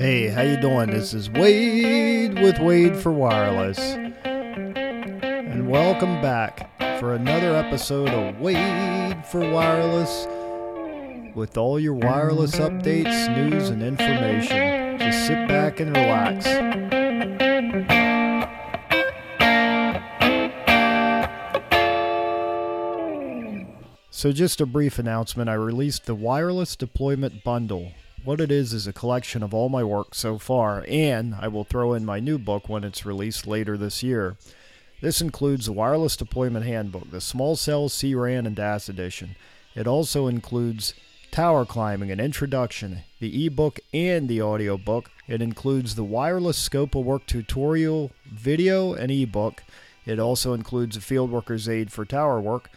Hey, how you doing? This is Wade with Wade for Wireless. And welcome back for another episode of Wade for Wireless with all your wireless updates, news, and information. Just sit back and relax. So, just a brief announcement I released the Wireless Deployment Bundle. What it is is a collection of all my work so far, and I will throw in my new book when it's released later this year. This includes the Wireless Deployment Handbook, the Small Cell CRAN and DAS edition. It also includes Tower Climbing, an introduction, the ebook, and the audiobook. It includes the Wireless Scope of Work tutorial, video, and ebook. It also includes a Fieldworker's Aid for Tower Work.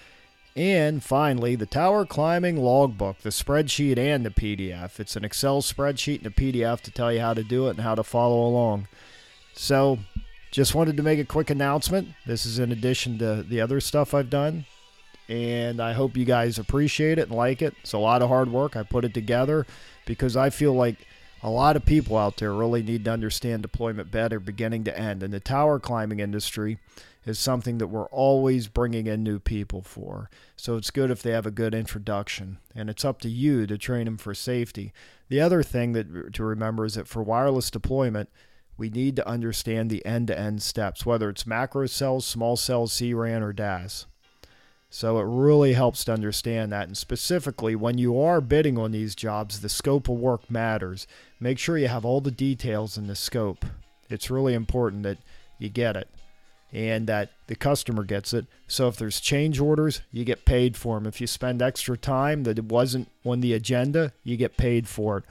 And finally, the tower climbing logbook, the spreadsheet and the PDF. It's an Excel spreadsheet and a PDF to tell you how to do it and how to follow along. So, just wanted to make a quick announcement. This is in addition to the other stuff I've done. And I hope you guys appreciate it and like it. It's a lot of hard work. I put it together because I feel like a lot of people out there really need to understand deployment better beginning to end. And the tower climbing industry is something that we're always bringing in new people for. So it's good if they have a good introduction, and it's up to you to train them for safety. The other thing that to remember is that for wireless deployment, we need to understand the end-to-end steps, whether it's macro cells, small cells, CRAN, or DAS. So it really helps to understand that. And specifically, when you are bidding on these jobs, the scope of work matters. Make sure you have all the details in the scope. It's really important that you get it and that the customer gets it. So if there's change orders, you get paid for them. If you spend extra time that it wasn't on the agenda, you get paid for it.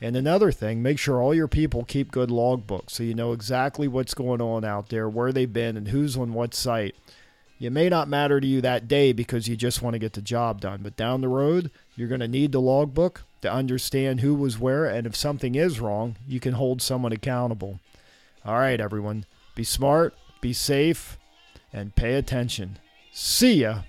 And another thing, make sure all your people keep good logbooks so you know exactly what's going on out there, where they've been, and who's on what site. It may not matter to you that day because you just want to get the job done, but down the road, you're going to need the logbook to understand who was where, and if something is wrong, you can hold someone accountable. All right, everyone, be smart, be safe and pay attention. See ya.